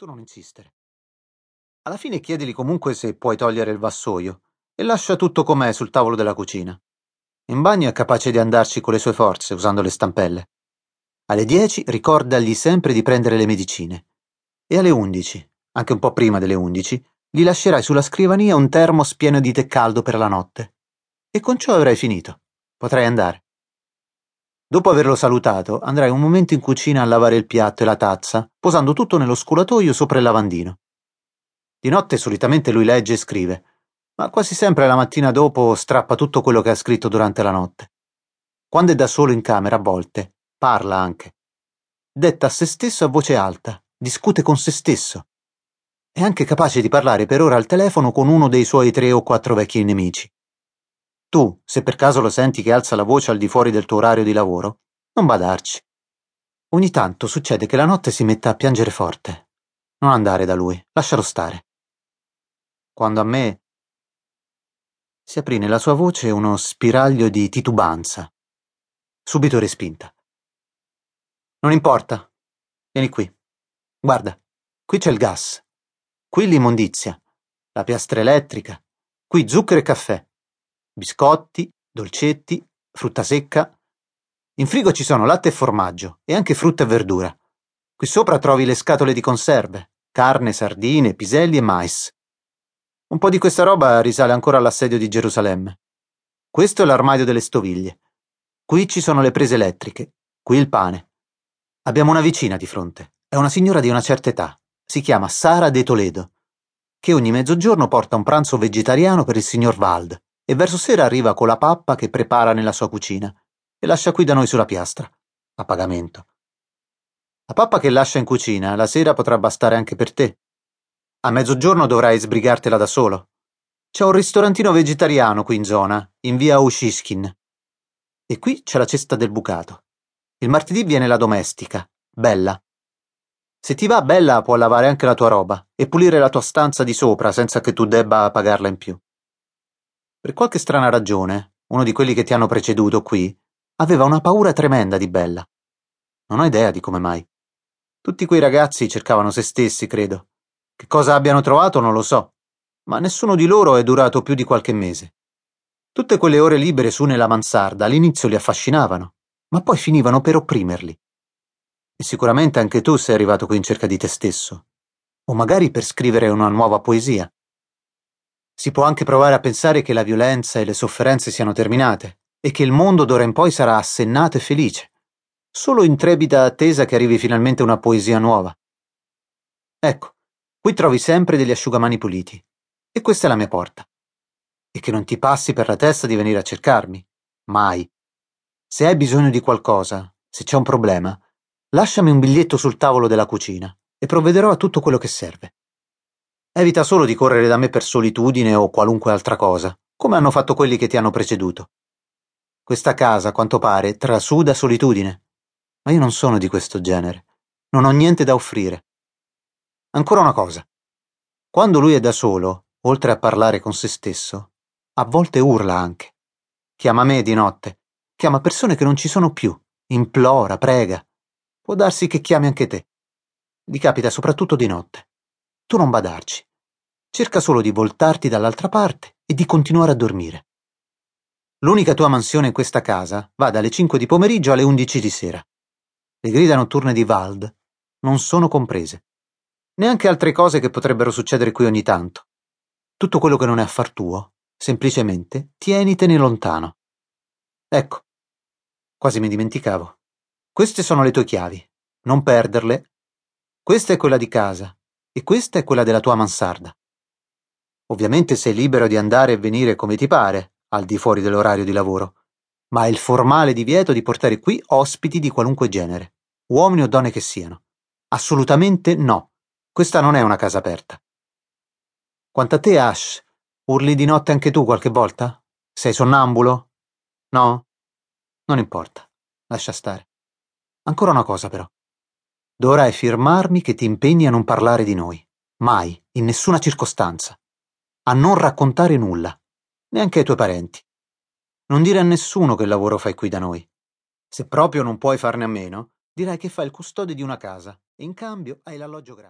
Tu non insistere. Alla fine chiedili comunque se puoi togliere il vassoio e lascia tutto com'è sul tavolo della cucina. In bagno è capace di andarci con le sue forze usando le stampelle. Alle 10 ricordagli sempre di prendere le medicine. E alle 11, anche un po' prima delle 11, gli lascerai sulla scrivania un termos pieno di tè caldo per la notte. E con ciò avrai finito. Potrai andare. Dopo averlo salutato, andrai un momento in cucina a lavare il piatto e la tazza, posando tutto nello sculatoio sopra il lavandino. Di notte solitamente lui legge e scrive, ma quasi sempre la mattina dopo strappa tutto quello che ha scritto durante la notte. Quando è da solo in camera, a volte, parla anche. Detta a se stesso a voce alta, discute con se stesso. È anche capace di parlare per ora al telefono con uno dei suoi tre o quattro vecchi nemici. Tu, se per caso lo senti che alza la voce al di fuori del tuo orario di lavoro, non badarci. Ogni tanto succede che la notte si metta a piangere forte. Non andare da lui, lascialo stare. Quando a me si aprì nella sua voce uno spiraglio di titubanza. Subito respinta. Non importa. Vieni qui. Guarda, qui c'è il gas. Qui l'immondizia. La piastra elettrica. Qui zucchero e caffè biscotti, dolcetti, frutta secca. In frigo ci sono latte e formaggio e anche frutta e verdura. Qui sopra trovi le scatole di conserve, carne, sardine, piselli e mais. Un po' di questa roba risale ancora all'assedio di Gerusalemme. Questo è l'armadio delle stoviglie. Qui ci sono le prese elettriche, qui il pane. Abbiamo una vicina di fronte. È una signora di una certa età. Si chiama Sara de Toledo, che ogni mezzogiorno porta un pranzo vegetariano per il signor Wald e verso sera arriva con la pappa che prepara nella sua cucina e lascia qui da noi sulla piastra, a pagamento. La pappa che lascia in cucina la sera potrà bastare anche per te. A mezzogiorno dovrai sbrigartela da solo. C'è un ristorantino vegetariano qui in zona, in via Ushishkin. E qui c'è la cesta del bucato. Il martedì viene la domestica, Bella. Se ti va, Bella può lavare anche la tua roba e pulire la tua stanza di sopra senza che tu debba pagarla in più. Per qualche strana ragione, uno di quelli che ti hanno preceduto qui aveva una paura tremenda di Bella. Non ho idea di come mai. Tutti quei ragazzi cercavano se stessi, credo. Che cosa abbiano trovato non lo so, ma nessuno di loro è durato più di qualche mese. Tutte quelle ore libere su nella mansarda all'inizio li affascinavano, ma poi finivano per opprimerli. E sicuramente anche tu sei arrivato qui in cerca di te stesso, o magari per scrivere una nuova poesia. Si può anche provare a pensare che la violenza e le sofferenze siano terminate e che il mondo d'ora in poi sarà assennato e felice, solo in trepida attesa che arrivi finalmente una poesia nuova. Ecco, qui trovi sempre degli asciugamani puliti. E questa è la mia porta. E che non ti passi per la testa di venire a cercarmi. Mai. Se hai bisogno di qualcosa, se c'è un problema, lasciami un biglietto sul tavolo della cucina e provvederò a tutto quello che serve. Evita solo di correre da me per solitudine o qualunque altra cosa, come hanno fatto quelli che ti hanno preceduto. Questa casa, a quanto pare, trasuda solitudine. Ma io non sono di questo genere. Non ho niente da offrire. Ancora una cosa. Quando lui è da solo, oltre a parlare con se stesso, a volte urla anche. Chiama me di notte. Chiama persone che non ci sono più. Implora, prega. Può darsi che chiami anche te. Gli capita soprattutto di notte tu non badarci. Cerca solo di voltarti dall'altra parte e di continuare a dormire. L'unica tua mansione in questa casa va dalle 5 di pomeriggio alle 11 di sera. Le grida notturne di Wald non sono comprese. Neanche altre cose che potrebbero succedere qui ogni tanto. Tutto quello che non è affar tuo, semplicemente tienitene lontano. Ecco, quasi mi dimenticavo. Queste sono le tue chiavi. Non perderle. Questa è quella di casa e questa è quella della tua mansarda. Ovviamente sei libero di andare e venire come ti pare, al di fuori dell'orario di lavoro, ma hai il formale divieto di portare qui ospiti di qualunque genere, uomini o donne che siano. Assolutamente no. Questa non è una casa aperta. Quanto a te, Ash, urli di notte anche tu qualche volta? Sei sonnambulo? No? Non importa. Lascia stare. Ancora una cosa, però. Dovrai firmarmi che ti impegni a non parlare di noi. Mai, in nessuna circostanza. A non raccontare nulla, neanche ai tuoi parenti. Non dire a nessuno che lavoro fai qui da noi. Se proprio non puoi farne a meno, dirai che fai il custode di una casa e in cambio hai l'alloggio gratis.